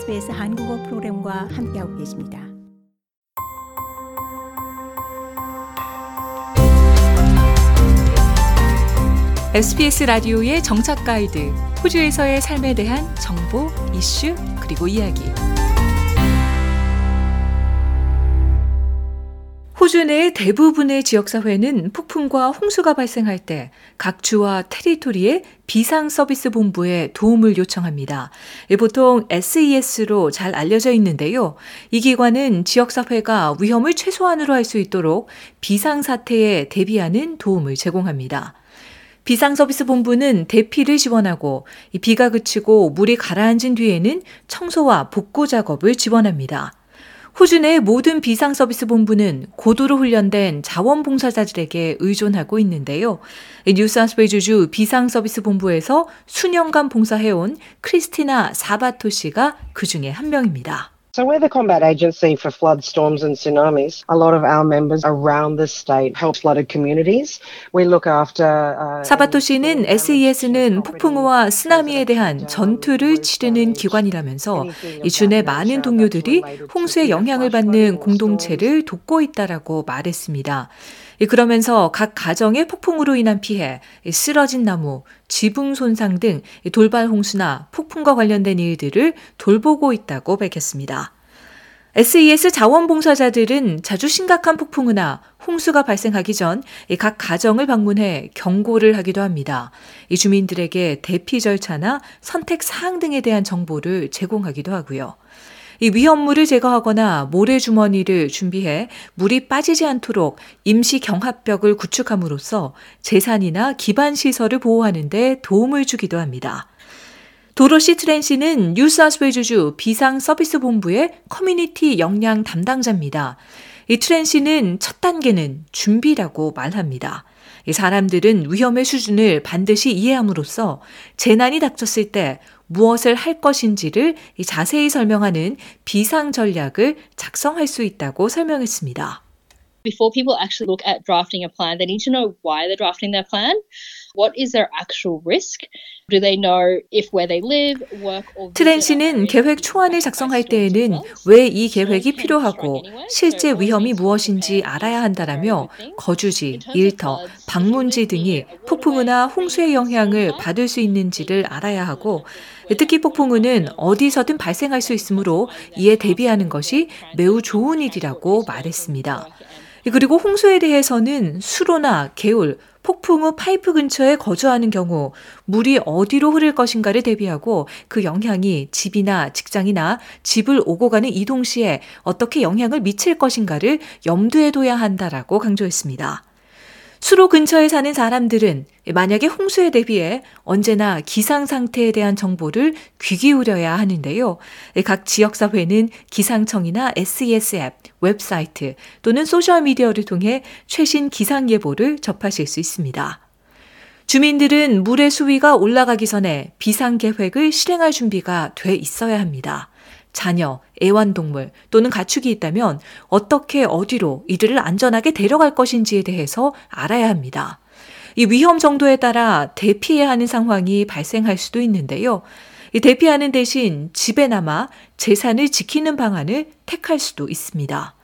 SBS 한국어 프로그램과 함께하고 계십니다. SBS 라디오의 정착 가이드, 호주에서의 삶에 대한 정보, 이슈, 그리고 이야기. 호주 내 대부분의 지역사회는 폭풍과 홍수가 발생할 때 각 주와 테리토리의 비상서비스 본부에 도움을 요청합니다. 보통 SES로 잘 알려져 있는데요. 이 기관은 지역사회가 위험을 최소한으로 할 수 있도록 비상사태에 대비하는 도움을 제공합니다. 비상서비스 본부는 대피를 지원하고 비가 그치고 물이 가라앉은 뒤에는 청소와 복구 작업을 지원합니다. 호주 내 모든 비상서비스 본부는 고도로 훈련된 자원봉사자들에게 의존하고 있는데요. 뉴사우스웨이주주 비상서비스 본부에서 수년간 봉사해온 크리스티나 사바토 씨가 그 중에 한 명입니다. So we're the combat agency for flood, storms and tsunamis. A lot of our members around the state help flooded communities. We look after uh, 사바토 씨는 SES는 폭풍우와 쓰나미에 대한 전투를 치르는 기관이라면서 이 주내 많은 동료들이 홍수의 영향을 받는 공동체를 돕고 있다라고 말했습니다. 그러면서 각 가정의 폭풍으로 인한 피해, 쓰러진 나무, 지붕 손상 등 돌발 홍수나 폭풍과 관련된 일들을 돌보고 있다고 밝혔습니다. SES 자원봉사자들은 자주 심각한 폭풍우나 홍수가 발생하기 전 각 가정을 방문해 경고를 하기도 합니다. 이 주민들에게 대피 절차나 선택 사항 등에 대한 정보를 제공하기도 하고요. 이 위험물을 제거하거나 모래주머니를 준비해 물이 빠지지 않도록 임시 경합벽을 구축함으로써 재산이나 기반 시설을 보호하는 데 도움을 주기도 합니다. 도로시 트렌시는 뉴사스웨이주주 비상서비스본부의 커뮤니티 역량 담당자입니다. 이 트렌시는 첫 단계는 준비라고 말합니다. 이 사람들은 위험의 수준을 반드시 이해함으로써 재난이 닥쳤을 때 무엇을 할 것인지를 자세히 설명하는 비상 전략을 작성할 수 있다고 설명했습니다. Before people actually look at drafting a plan, they need to know why they're drafting their plan. What is their actual risk? Do they know if where they live, work or 트렌시는 계획 초안을 작성할 때에는 왜 이 계획이 필요하고 실제 위험이 무엇인지 알아야 한다라며 거주지, 일터, 방문지 등이 폭풍우나 홍수의 영향을 받을 수 있는지를 알아야 하고 특히 폭풍우는 어디서든 발생할 수 있으므로 이에 대비하는 것이 매우 좋은 일이라고 말했습니다. 그리고 홍수에 대해서는 수로나 개울, 폭풍우 파이프 근처에 거주하는 경우 물이 어디로 흐를 것인가를 대비하고 그 영향이 집이나 직장이나 집을 오고 가는 이동 시에 어떻게 영향을 미칠 것인가를 염두에 둬야 한다라고 강조했습니다. 수로 근처에 사는 사람들은 만약에 홍수에 대비해 언제나 기상 상태에 대한 정보를 귀 기울여야 하는데요. 각 지역사회는 기상청이나 SES 앱, 웹사이트 또는 소셜미디어를 통해 최신 기상 예보를 접하실 수 있습니다. 주민들은 물의 수위가 올라가기 전에 비상 계획을 실행할 준비가 돼 있어야 합니다. 자녀, 애완동물 또는 가축이 있다면 어떻게 어디로 이들을 안전하게 데려갈 것인지에 대해서 알아야 합니다. 이 위험 정도에 따라 대피해야 하는 상황이 발생할 수도 있는데요. 이 대피하는 대신 집에 남아 재산을 지키는 방안을 택할 수도 있습니다.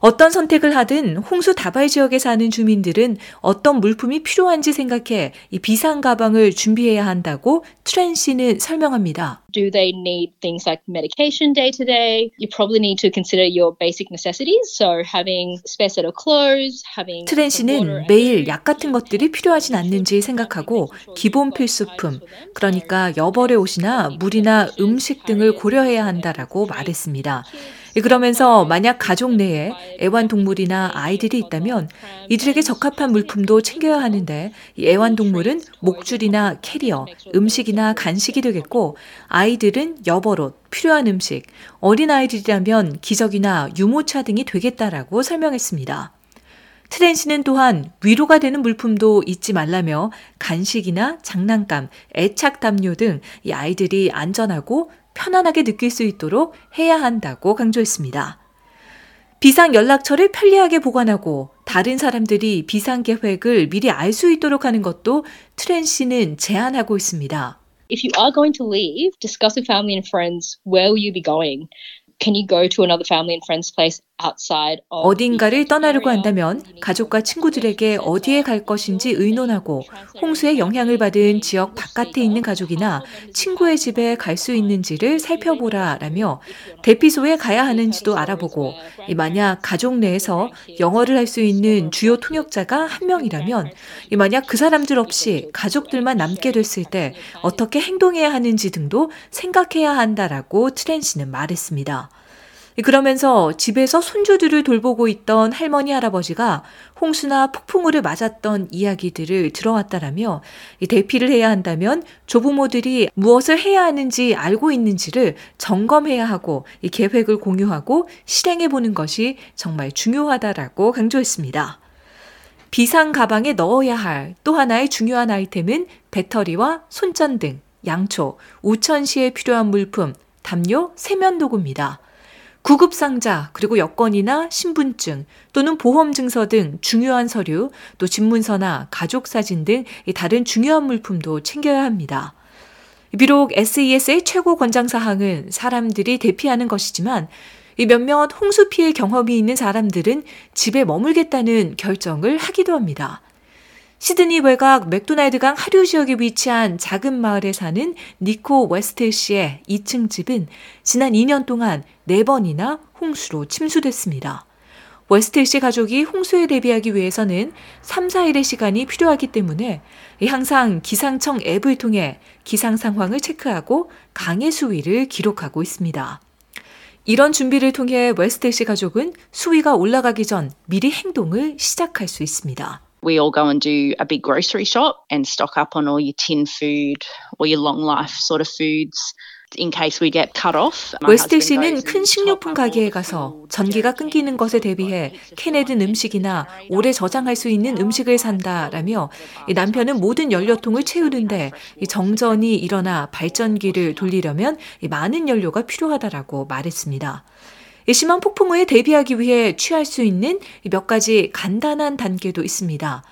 어떤 선택을 하든 홍수 다발 지역에 사는 주민들은 어떤 물품이 필요한지 생각해 이 비상 가방을 준비해야 한다고 트렌 씨는 설명합니다. Do they need things like medication day to day? You probably need to consider your basic necessities. So having spare set of clothes, having 트렌 씨는 매일 약 같은 것들이 필요하진 않는지 생각하고 기본 필수품, 그러니까 여벌의 옷이나 물이나 음식 등을 고려해야 한다라고 말했습니다. 그러면서 만약 가족 내에 애완동물이나 아이들이 있다면 이들에게 적합한 물품도 챙겨야 하는데 애완동물은 목줄이나 캐리어, 음식이나 간식이 되겠고 아이들은 여벌옷, 필요한 음식, 어린아이들이라면 기저귀나 유모차 등이 되겠다라고 설명했습니다. 트렌 씨는 또한 위로가 되는 물품도 잊지 말라며 간식이나 장난감, 애착 담요 등 이 아이들이 안전하고 편안하게 느낄 수 있도록 해야 한다고 강조했습니다. 비상 연락처를 편리하게 보관하고 다른 사람들이 비상 계획을 미리 알 수 있도록 하는 것도 트렌 씨는 제안하고 있습니다. If you are going to leave, discuss with family and friends where will you be going. Can you go to another family and friends place 어딘가를 떠나려고 한다면 가족과 친구들에게 어디에 갈 것인지 의논하고 홍수의 영향을 받은 지역 바깥에 있는 가족이나 친구의 집에 갈 수 있는지를 살펴보라 라며 대피소에 가야 하는지도 알아보고 만약 가족 내에서 영어를 할 수 있는 주요 통역자가 한 명이라면 만약 그 사람들 없이 가족들만 남게 됐을 때 어떻게 행동해야 하는지 등도 생각해야 한다라고 트렌 씨는 말했습니다. 그러면서 집에서 손주들을 돌보고 있던 할머니 할아버지가 홍수나 폭풍우를 맞았던 이야기들을 들어왔다라며 대피를 해야 한다면 조부모들이 무엇을 해야 하는지 알고 있는지를 점검해야 하고 이 계획을 공유하고 실행해 보는 것이 정말 중요하다라고 강조했습니다. 비상 가방에 넣어야 할 또 하나의 중요한 아이템은 배터리와 손전등, 양초, 우천시에 필요한 물품, 담요, 세면도구입니다. 구급상자, 그리고 여권이나 신분증 또는 보험증서 등 중요한 서류, 또 집문서나 가족사진 등 다른 중요한 물품도 챙겨야 합니다. 비록 SES의 최고 권장사항은 사람들이 대피하는 것이지만 몇몇 홍수 피해 경험이 있는 사람들은 집에 머물겠다는 결정을 하기도 합니다. 시드니 외곽 맥도날드 강 하류 지역에 위치한 작은 마을에 사는 니코 웨스트 씨의 2층 집은 지난 2년 동안 4번이나 홍수로 침수됐습니다. 웨스트 씨 가족이 홍수에 대비하기 위해서는 3, 4일의 시간이 필요하기 때문에 항상 기상청 앱을 통해 기상 상황을 체크하고 강의 수위를 기록하고 있습니다. 이런 준비를 통해 웨스트 씨 가족은 수위가 올라가기 전 미리 행동을 시작할 수 있습니다. We all go and do a big grocery shop and stock up on all your tin food or your long life sort of foods. In case we get cut off. 웨스트 씨는 큰 식료품 가게에 가서 전기가 끊기는 것에 대비해 캔에 든 음식이나 오래 저장할 수 있는 음식을 산다라며 남편은 모든 연료통을 채우는데 정전이 일어나 발전기를 돌리려면 많은 연료가 필요하다라고 말했습니다. 심한 폭풍우에 대비하기 위해 취할 수 있는 몇 가지 간단한 단계도 있습니다.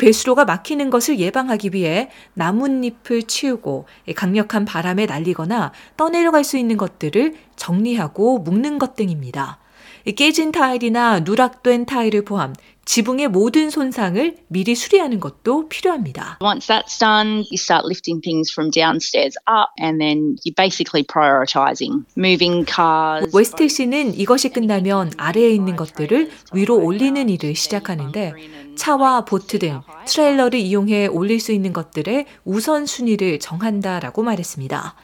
배수로가 막히는 것을 예방하기 위해 나뭇잎을 치우고 강력한 바람에 날리거나 떠내려갈 수 있는 것들을 정리하고 묶는 것 등입니다. 깨진 타일이나 누락된 타일을 포함 지붕의 모든 손상을 미리 수리하는 것도 필요합니다. Once that's done, you start lifting things from downstairs up and then you're basically prioritizing moving cars. 웨스트 씨는 이것이 끝나면 아래에 있는 것들을 위로 올리는 일을 시작하는데 차와 보트 등 트레일러를 이용해 올릴 수 있는 것들의 우선순위를 정한다라고 말했습니다.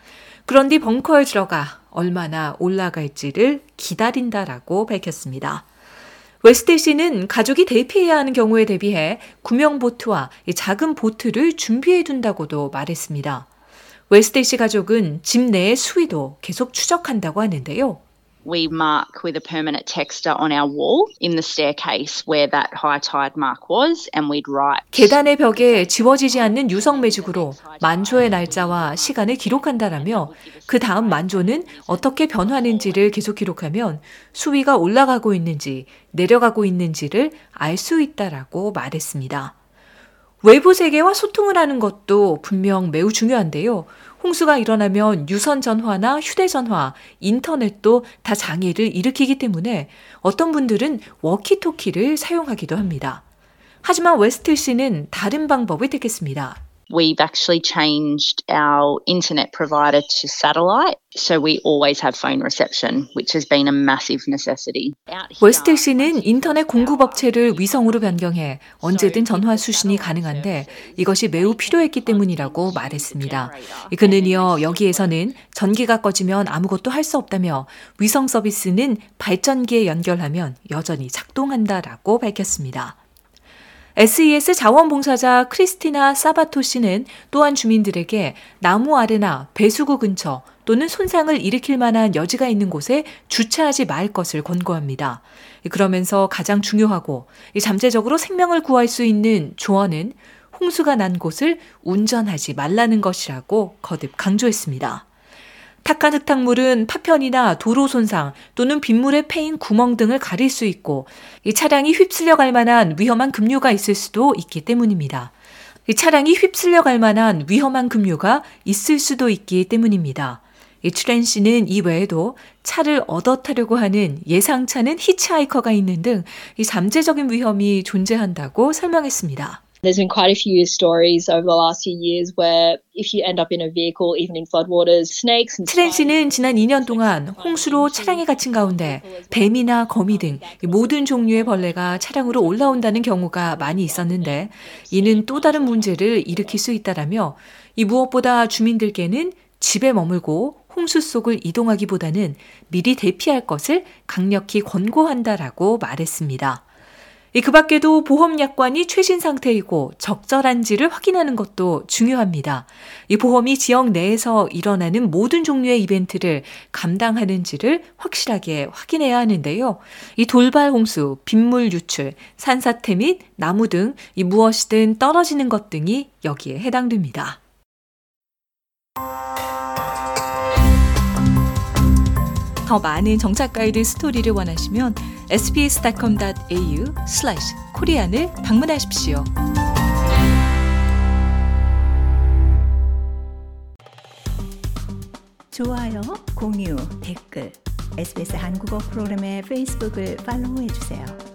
그런 뒤 벙커에 들어가 얼마나 올라갈지를 기다린다라고 밝혔습니다. 웨스트 씨는 가족이 대피해야 하는 경우에 대비해 구명 보트와 작은 보트를 준비해 둔다고도 말했습니다. 웨스트 씨 가족은 집 내의 수위도 계속 추적한다고 하는데요. We mark with a permanent texter on our wall in the staircase where that high tide mark was and we'd write 계단의 벽에 지워지지 않는 유성 매직으로 만조의 날짜와 시간을 기록한다라며 그 다음 만조는 어떻게 변하는지를 계속 기록하면 수위가 올라가고 있는지 내려가고 있는지를 알 수 있다라고 말했습니다. 외부 세계와 소통을 하는 것도 분명 매우 중요한데요. 홍수가 일어나면 유선 전화나 휴대전화, 인터넷도 다 장애를 일으키기 때문에 어떤 분들은 워키토키를 사용하기도 합니다. 하지만 웨스트 씨는 다른 방법을 택했습니다. We've actually changed our internet provider to satellite. So we always have phone reception, which has been a massive necessity. 웨스트 씨는 인터넷 공급 업체를 위성으로 변경해 언제든 전화 수신이 가능한데 이것이 매우 필요했기 때문이라고 말했습니다. 그는 이어 여기에서는 전기가 꺼지면 아무것도 할 수 없다며 위성 서비스는 발전기에 연결하면 여전히 작동한다라고 밝혔습니다. SES 자원봉사자 크리스티나 사바토 씨는 또한 주민들에게 나무 아래나 배수구 근처 또는 손상을 일으킬 만한 여지가 있는 곳에 주차하지 말 것을 권고합니다. 그러면서 가장 중요하고 잠재적으로 생명을 구할 수 있는 조언은 홍수가 난 곳을 운전하지 말라는 것이라고 거듭 강조했습니다. 탁한 흙탕물은 파편이나 도로 손상 또는 빗물에 패인 구멍 등을 가릴 수 있고 이 차량이 휩쓸려 갈 만한 위험한 급류가 있을 수도 있기 때문입니다. 차량이 휩쓸려 갈 만한 위험한 급류가 있을 수도 있기 때문입니다. 이 트렌 씨는 이 외에도 차를 얻어 타려고 하는 예상차는 히치하이커가 있는 등 이 잠재적인 위험이 존재한다고 설명했습니다. There's been quite a few stories over the last few years where if you end up in a vehicle, even in floodwaters, snakes and 트렌 씨는 지난 2년 동안 홍수로 차량에 갇힌 가운데 뱀이나 거미 등 모든 종류의 벌레가 차량으로 올라온다는 경우가 많이 있었는데 이는 또 다른 문제를 일으킬 수 있다라며 이 무엇보다 주민들께는 집에 머물고 홍수 속을 이동하기보다는 미리 대피할 것을 강력히 권고한다라고 말했습니다. 그 밖에도 보험약관이 최신 상태이고 적절한지를 확인하는 것도 중요합니다. 이 보험이 지역 내에서 일어나는 모든 종류의 이벤트를 감당하는지를 확실하게 확인해야 하는데요. 이 돌발 홍수, 빗물 유출, 산사태 및 나무 등 이 무엇이든 떨어지는 것 등이 여기에 해당됩니다. 더 많은 정착 가이드 스토리를 원하시면 sbs.com.au/korean을 방문하십시오. 좋아요, 공유, 댓글, SBS 한국어 프로그램의 페이스북을 팔로우해 주세요.